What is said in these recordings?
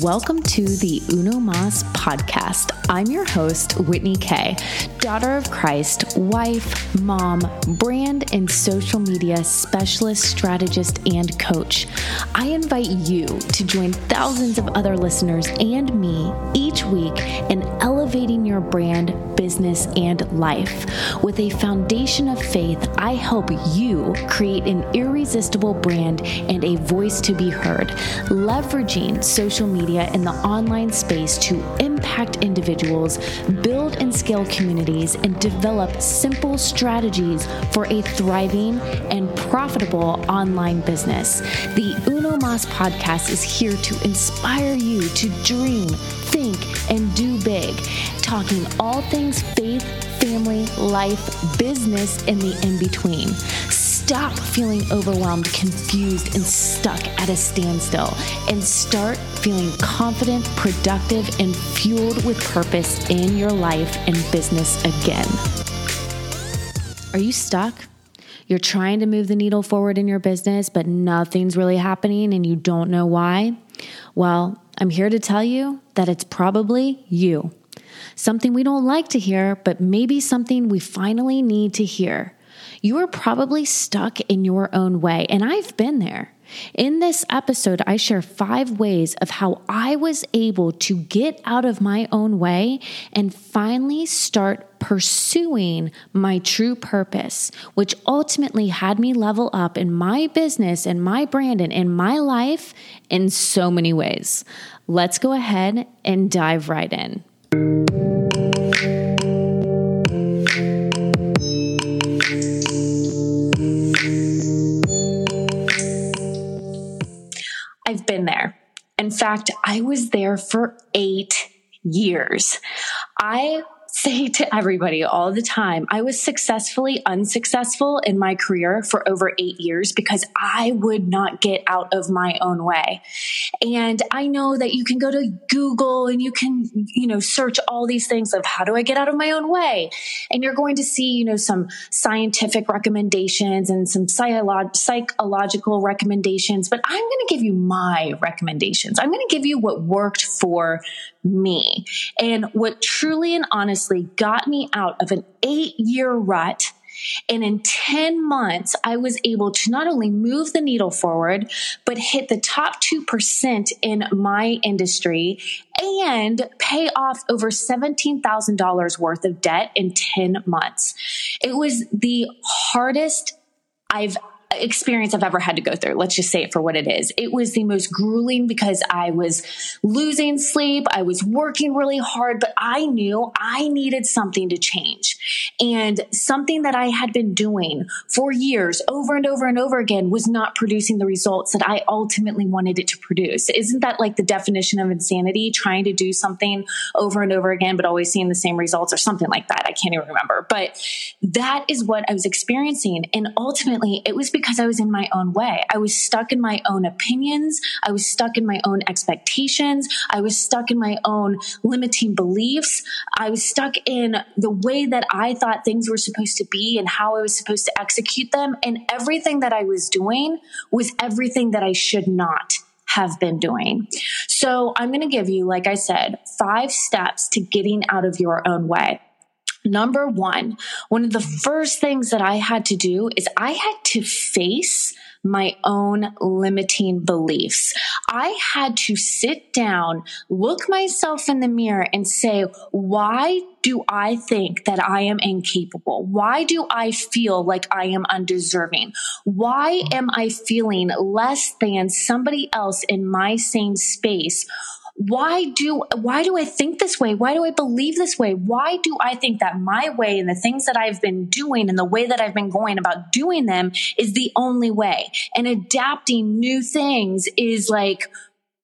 Welcome to the Uno Mas podcast. I'm your host, Whitney Kay, daughter of Christ, wife, mom, brand, and social media specialist, strategist, and coach. I invite you to join thousands of other listeners and me each week in elevating your brand, business, and life. With a foundation of faith, I help you create an irresistible brand and a voice to be heard, leveraging social media media in the online space to impact individuals, build and scale communities, and develop simple strategies for a thriving and profitable online business. The Uno Mas podcast is here to inspire you to dream, think, and do big, talking all things faith, family, life, business, and the in between. Stop feeling overwhelmed, confused, and stuck at a standstill and start feeling confident, productive, and fueled with purpose in your life and business again. Are you stuck? You're trying to move the needle forward in your business, but nothing's really happening and you don't know why? Well, I'm here to tell you that it's probably you. Something we don't like to hear, but maybe something we finally need to hear you are probably stuck in your own way. And I've been there. In this episode, I share five ways of how I was able to get out of my own way and finally start pursuing my true purpose, which ultimately had me level up in my business and my brand and in my life in so many ways. Let's go ahead and dive right in. Been there. In fact, I was there for eight years. I say to everybody all the time, I was successfully unsuccessful in my career for over eight years because I would not get out of my own way. And I know that you can go to Google and you can, you know, search all these things of how do I get out of my own way? And you're going to see, you know, some scientific recommendations and some psychological recommendations, but I'm going to give you my recommendations. I'm going to give you what worked for me. And what truly and honestly got me out of an eight year rut and in 10 months, I was able to not only move the needle forward, but hit the top 2% in my industry and pay off over $17,000 worth of debt in 10 months. It was the hardest I've experience I've ever had to go through. Let's just say it for what it is. It was the most grueling because I was losing sleep. I was working really hard, but I knew I needed something to change. And something that I had been doing for years over and over and over again was not producing the results that I ultimately wanted it to produce. Isn't that like the definition of insanity? Trying to do something over and over again, but always seeing the same results or something like that. I can't even remember, but that is what I was experiencing. And ultimately it was because because I was in my own way. I was stuck in my own opinions. I was stuck in my own expectations. I was stuck in my own limiting beliefs. I was stuck in the way that I thought things were supposed to be and how I was supposed to execute them. And everything that I was doing was everything that I should not have been doing. So I'm going to give you, like I said, five steps to getting out of your own way. Number one, one of the first things that I had to do is I had to face my own limiting beliefs. I had to sit down, look myself in the mirror and say, why do I think that I am incapable? Why do I feel like I am undeserving? Why am I feeling less than somebody else in my same space? Why do why do I think this way? Why do I believe this way? Why do I think that my way and the things that I've been doing and the way that I've been going about doing them is the only way? And adapting new things is like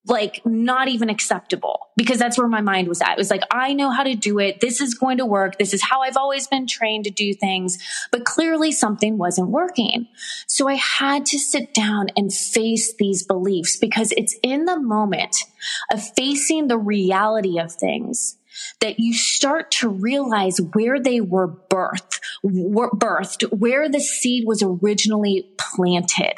like not even acceptable because that's where my mind was at. It was like, I know how to do it. This is going to work. This is how I've always been trained to do things. But clearly something wasn't working. So I had to sit down and face these beliefs because it's in the moment of facing the reality of things that you start to realize where they were birthed, were birthed, where the seed was originally planted.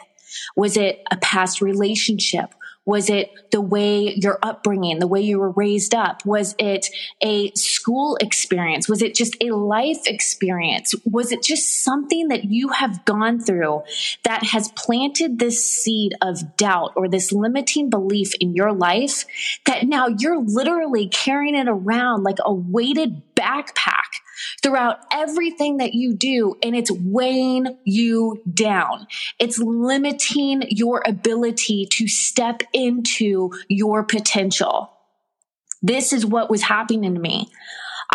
Was it a past relationship? Was it the way your upbringing, the way you were raised up? Was it a school experience? Was it just a life experience? Was it just something that you have gone through that has planted this seed of doubt or this limiting belief in your life that now you're literally carrying it around like a weighted backpack throughout everything that you do and it's weighing you down. It's limiting your ability to step into your potential. This is what was happening to me.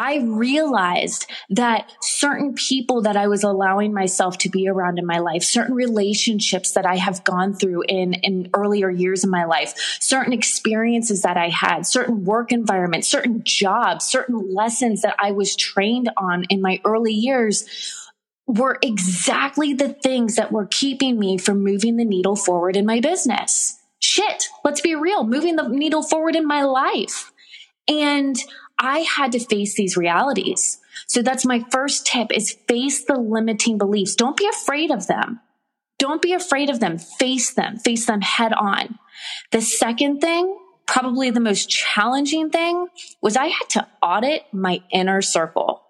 I realized that certain people that I was allowing myself to be around in my life, certain relationships that I have gone through in, in earlier years of my life, certain experiences that I had, certain work environments, certain jobs, certain lessons that I was trained on in my early years were exactly the things that were keeping me from moving the needle forward in my business. Shit, let's be real, moving the needle forward in my life. And I had to face these realities. So that's my first tip is face the limiting beliefs. Don't be afraid of them. Don't be afraid of them. Face them, face them head on. The second thing, probably the most challenging thing was I had to audit my inner circle.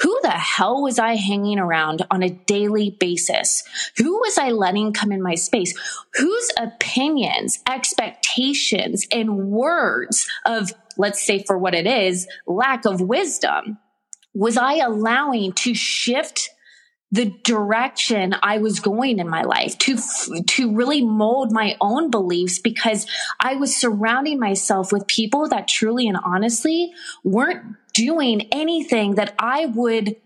Who the hell was I hanging around on a daily basis? Who was I letting come in my space? Whose opinions, expectations, and words of, let's say for what it is, lack of wisdom, was I allowing to shift the direction I was going in my life to, to really mold my own beliefs because I was surrounding myself with people that truly and honestly weren't doing anything that I would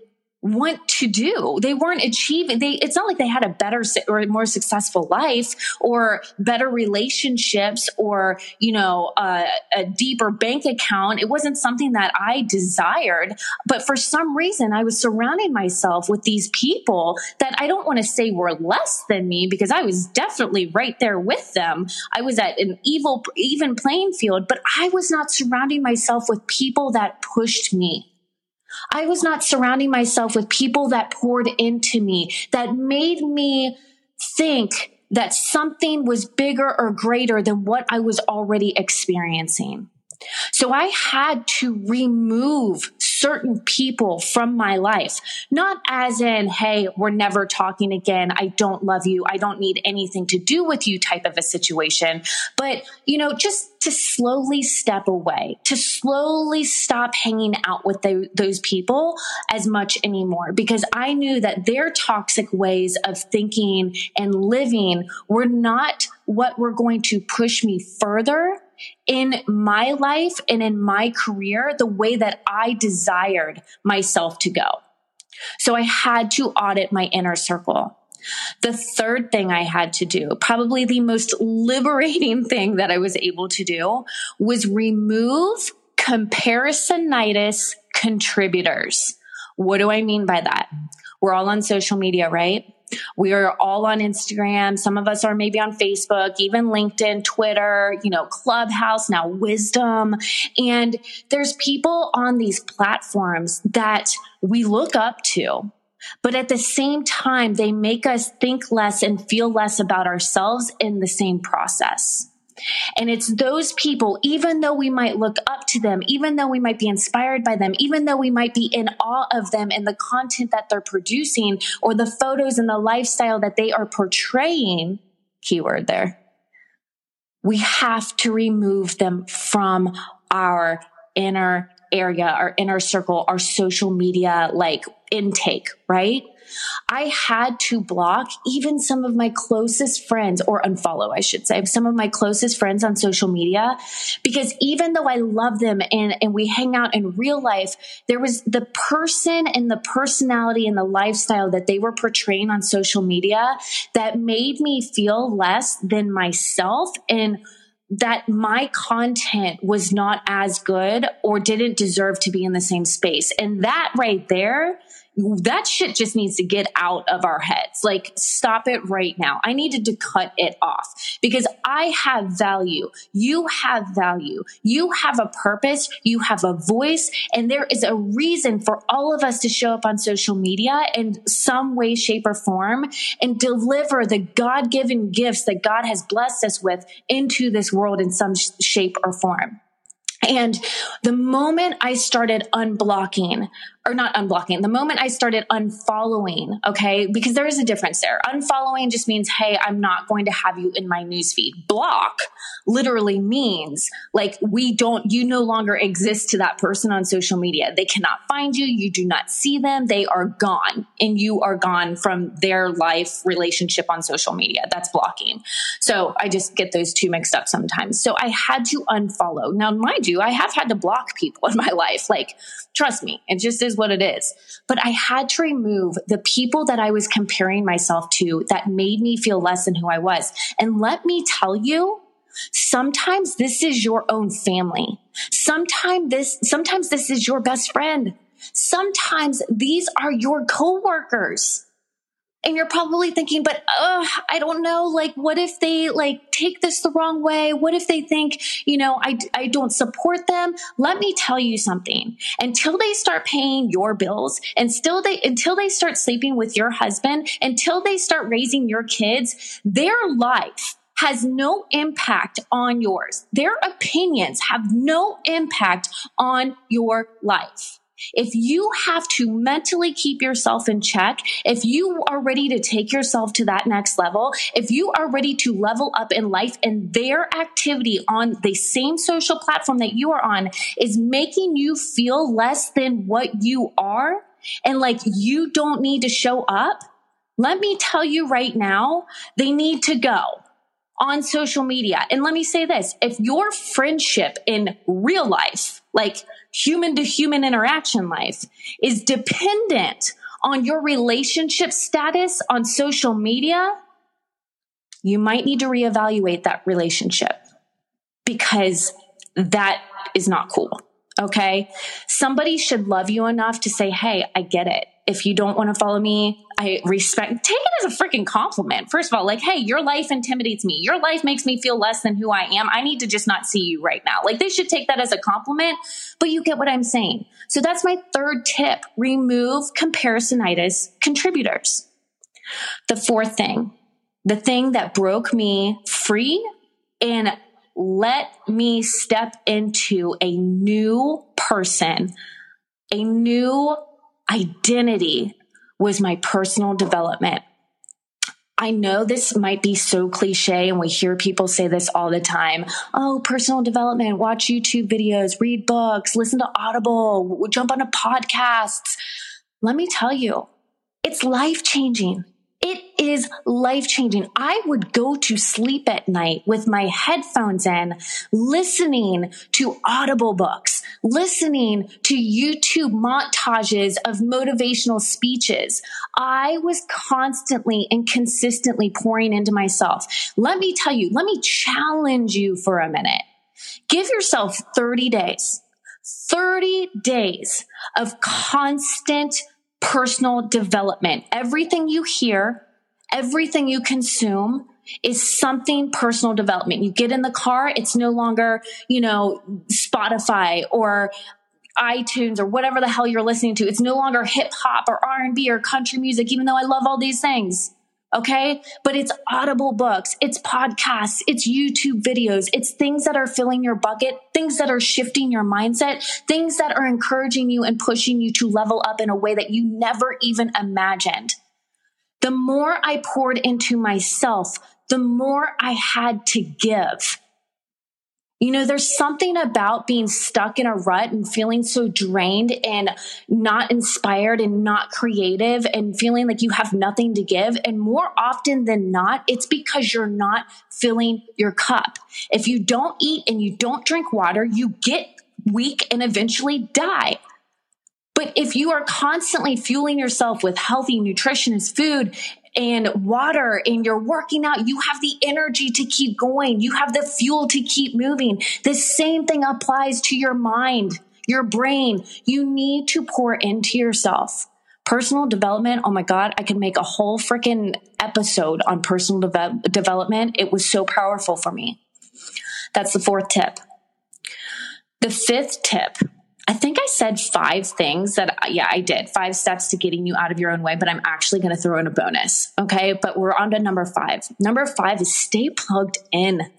want to do. They weren't achieving, they, it's not like they had a better or more successful life or better relationships or, you know, uh, a deeper bank account. It wasn't something that I desired, but for some reason I was surrounding myself with these people that I don't want to say were less than me because I was definitely right there with them. I was at an evil, even playing field, but I was not surrounding myself with people that pushed me I was not surrounding myself with people that poured into me, that made me think that something was bigger or greater than what I was already experiencing. So I had to remove certain people from my life, not as in, Hey, we're never talking again. I don't love you. I don't need anything to do with you type of a situation, but you know, just to slowly step away, to slowly stop hanging out with the, those people as much anymore because I knew that their toxic ways of thinking and living were not what were going to push me further in my life and in my career the way that I desired myself to go. So I had to audit my inner circle. The third thing I had to do, probably the most liberating thing that I was able to do was remove comparisonitis contributors. What do I mean by that? We're all on social media, right? We are all on Instagram. Some of us are maybe on Facebook, even LinkedIn, Twitter, you know, Clubhouse, now Wisdom. And there's people on these platforms that we look up to. But at the same time, they make us think less and feel less about ourselves in the same process. And it's those people, even though we might look up to them, even though we might be inspired by them, even though we might be in awe of them and the content that they're producing or the photos and the lifestyle that they are portraying, keyword there, we have to remove them from our inner area, our inner circle, our social media like intake, right? I had to block even some of my closest friends or unfollow, I should say, some of my closest friends on social media because even though I love them and, and we hang out in real life, there was the person and the personality and the lifestyle that they were portraying on social media that made me feel less than myself and that my content was not as good or didn't deserve to be in the same space. And that right there that shit just needs to get out of our heads. Like, stop it right now. I needed to cut it off because I have value. You have value. You have a purpose. You have a voice. And there is a reason for all of us to show up on social media in some way, shape, or form and deliver the God given gifts that God has blessed us with into this world in some shape or form. And the moment I started unblocking or not unblocking, the moment I started unfollowing, okay, because there is a difference there. Unfollowing just means, hey, I'm not going to have you in my newsfeed. Block literally means like we don't, you no longer exist to that person on social media. They cannot find you. You do not see them. They are gone and you are gone from their life relationship on social media. That's blocking. So I just get those two mixed up sometimes. So I had to unfollow. Now, mind you, I have had to block people in my life. Like, trust me, it just is is what it is. But I had to remove the people that I was comparing myself to that made me feel less than who I was. And let me tell you, sometimes this is your own family. Sometimes this, sometimes this is your best friend. Sometimes these are your coworkers. And you're probably thinking, but uh, I don't know. Like, what if they like take this the wrong way? What if they think, you know, I, I don't support them? Let me tell you something. Until they start paying your bills, and still they until they start sleeping with your husband, until they start raising your kids, their life has no impact on yours. Their opinions have no impact on your life. If you have to mentally keep yourself in check, if you are ready to take yourself to that next level, if you are ready to level up in life and their activity on the same social platform that you are on is making you feel less than what you are and like you don't need to show up, let me tell you right now, they need to go on social media. And let me say this, if your friendship in real life, like human to human interaction life is dependent on your relationship status on social media, you might need to reevaluate that relationship because that is not cool. Okay. Somebody should love you enough to say, Hey, I get it. If you don't want to follow me, I respect, take it as a freaking compliment. First of all, like, Hey, your life intimidates me. Your life makes me feel less than who I am. I need to just not see you right now. Like they should take that as a compliment, but you get what I'm saying. So that's my third tip. Remove comparisonitis contributors. The fourth thing, the thing that broke me free and let me step into a new person, a new identity was my personal development. I know this might be so cliche and we hear people say this all the time. Oh, personal development, watch YouTube videos, read books, listen to Audible, jump on a podcasts. Let me tell you, it's life changing. It is life changing. I would go to sleep at night with my headphones in, listening to audible books, listening to YouTube montages of motivational speeches. I was constantly and consistently pouring into myself. Let me tell you, let me challenge you for a minute. Give yourself 30 days, 30 days of constant personal development. Everything you hear, everything you consume is something personal development. You get in the car, it's no longer, you know, Spotify or iTunes or whatever the hell you're listening to. It's no longer hip hop or R&B or country music, even though I love all these things. Okay. But it's audible books, it's podcasts, it's YouTube videos, it's things that are filling your bucket, things that are shifting your mindset, things that are encouraging you and pushing you to level up in a way that you never even imagined. The more I poured into myself, the more I had to give. You know, there's something about being stuck in a rut and feeling so drained and not inspired and not creative and feeling like you have nothing to give. And more often than not, it's because you're not filling your cup. If you don't eat and you don't drink water, you get weak and eventually die. But if you are constantly fueling yourself with healthy, nutritious food and water and you're working out, you have the energy to keep going. You have the fuel to keep moving. The same thing applies to your mind, your brain. You need to pour into yourself. Personal development, oh my God, I could make a whole freaking episode on personal de- development. It was so powerful for me. That's the fourth tip. The fifth tip I think I said five things that, yeah, I did five steps to getting you out of your own way, but I'm actually going to throw in a bonus. Okay. But we're on to number five. Number five is stay plugged in.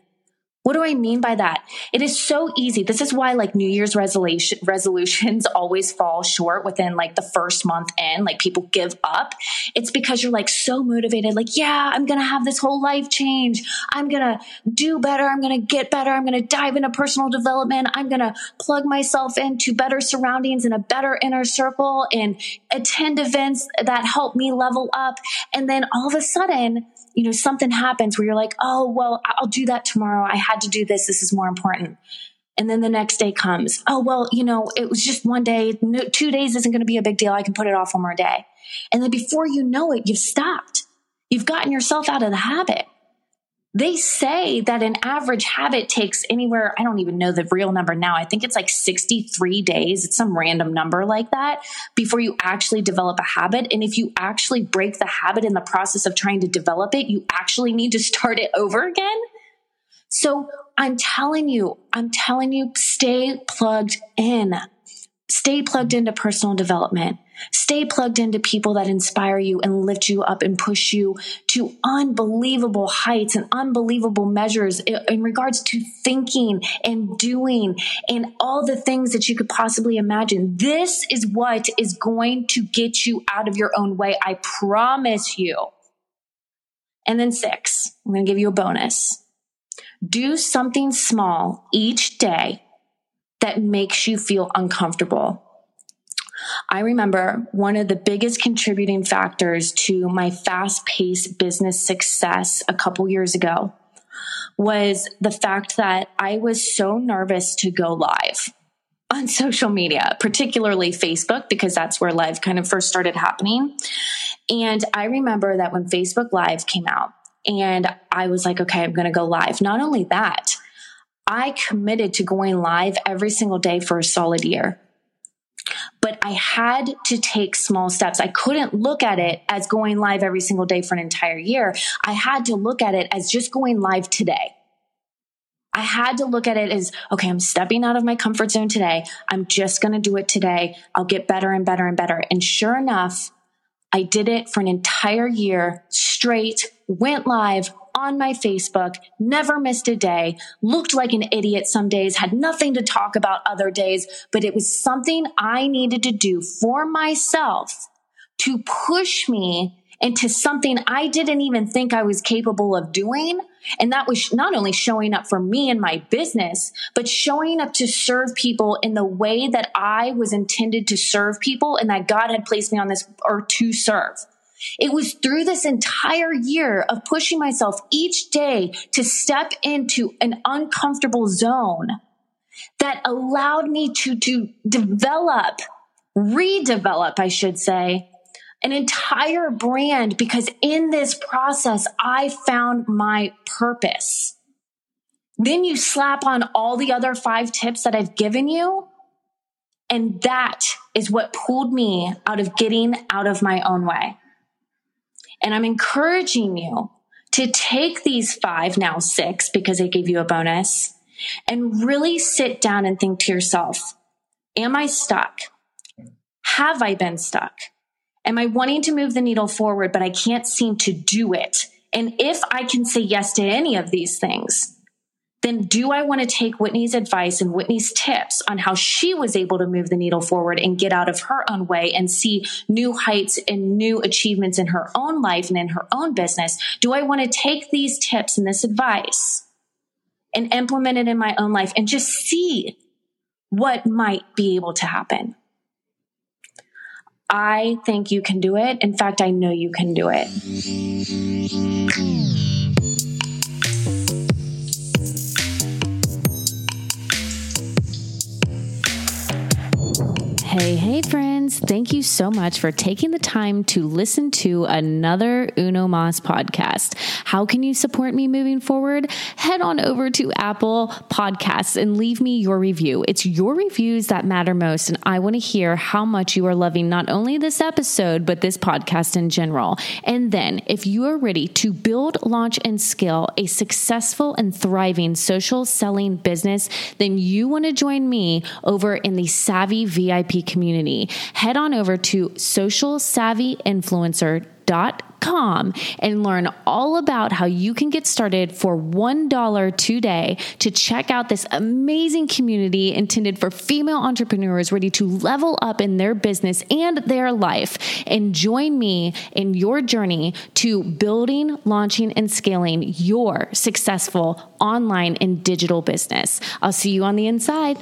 What do I mean by that? It is so easy. This is why like New Year's resolution resolutions always fall short within like the first month in, like people give up. It's because you're like so motivated, like, yeah, I'm going to have this whole life change. I'm going to do better. I'm going to get better. I'm going to dive into personal development. I'm going to plug myself into better surroundings and a better inner circle and attend events that help me level up. And then all of a sudden, you know, something happens where you're like, oh, well, I'll do that tomorrow. I had to do this. This is more important. And then the next day comes, oh, well, you know, it was just one day. No, two days isn't going to be a big deal. I can put it off one more day. And then before you know it, you've stopped. You've gotten yourself out of the habit. They say that an average habit takes anywhere, I don't even know the real number now. I think it's like 63 days. It's some random number like that before you actually develop a habit. And if you actually break the habit in the process of trying to develop it, you actually need to start it over again. So I'm telling you, I'm telling you, stay plugged in. Stay plugged into personal development. Stay plugged into people that inspire you and lift you up and push you to unbelievable heights and unbelievable measures in regards to thinking and doing and all the things that you could possibly imagine. This is what is going to get you out of your own way. I promise you. And then six, I'm going to give you a bonus. Do something small each day that makes you feel uncomfortable. I remember one of the biggest contributing factors to my fast paced business success a couple years ago was the fact that I was so nervous to go live on social media, particularly Facebook, because that's where live kind of first started happening. And I remember that when Facebook Live came out, and I was like, okay, I'm going to go live. Not only that, I committed to going live every single day for a solid year. But I had to take small steps. I couldn't look at it as going live every single day for an entire year. I had to look at it as just going live today. I had to look at it as, okay, I'm stepping out of my comfort zone today. I'm just going to do it today. I'll get better and better and better. And sure enough, I did it for an entire year straight, went live on my Facebook, never missed a day, looked like an idiot some days, had nothing to talk about other days, but it was something I needed to do for myself to push me into something I didn't even think I was capable of doing. And that was not only showing up for me and my business, but showing up to serve people in the way that I was intended to serve people and that God had placed me on this or to serve. It was through this entire year of pushing myself each day to step into an uncomfortable zone that allowed me to, to develop, redevelop, I should say, an entire brand because in this process, I found my purpose. Then you slap on all the other five tips that I've given you. And that is what pulled me out of getting out of my own way. And I'm encouraging you to take these five, now six, because I gave you a bonus, and really sit down and think to yourself, am I stuck? Have I been stuck? Am I wanting to move the needle forward, but I can't seem to do it? And if I can say yes to any of these things, then do I want to take Whitney's advice and Whitney's tips on how she was able to move the needle forward and get out of her own way and see new heights and new achievements in her own life and in her own business? Do I want to take these tips and this advice and implement it in my own life and just see what might be able to happen? I think you can do it. In fact, I know you can do it. Hey, hey, friends. thank you so much for taking the time to listen to another Uno Mas podcast. How can you support me moving forward? Head on over to Apple Podcasts and leave me your review. It's your reviews that matter most, and I want to hear how much you are loving not only this episode, but this podcast in general. And then, if you are ready to build, launch, and scale a successful and thriving social selling business, then you want to join me over in the Savvy VIP community. Head on over to Social Savvy socialsavvyinfluencer.com com and learn all about how you can get started for $1 today to check out this amazing community intended for female entrepreneurs ready to level up in their business and their life. And join me in your journey to building, launching, and scaling your successful online and digital business. I'll see you on the inside.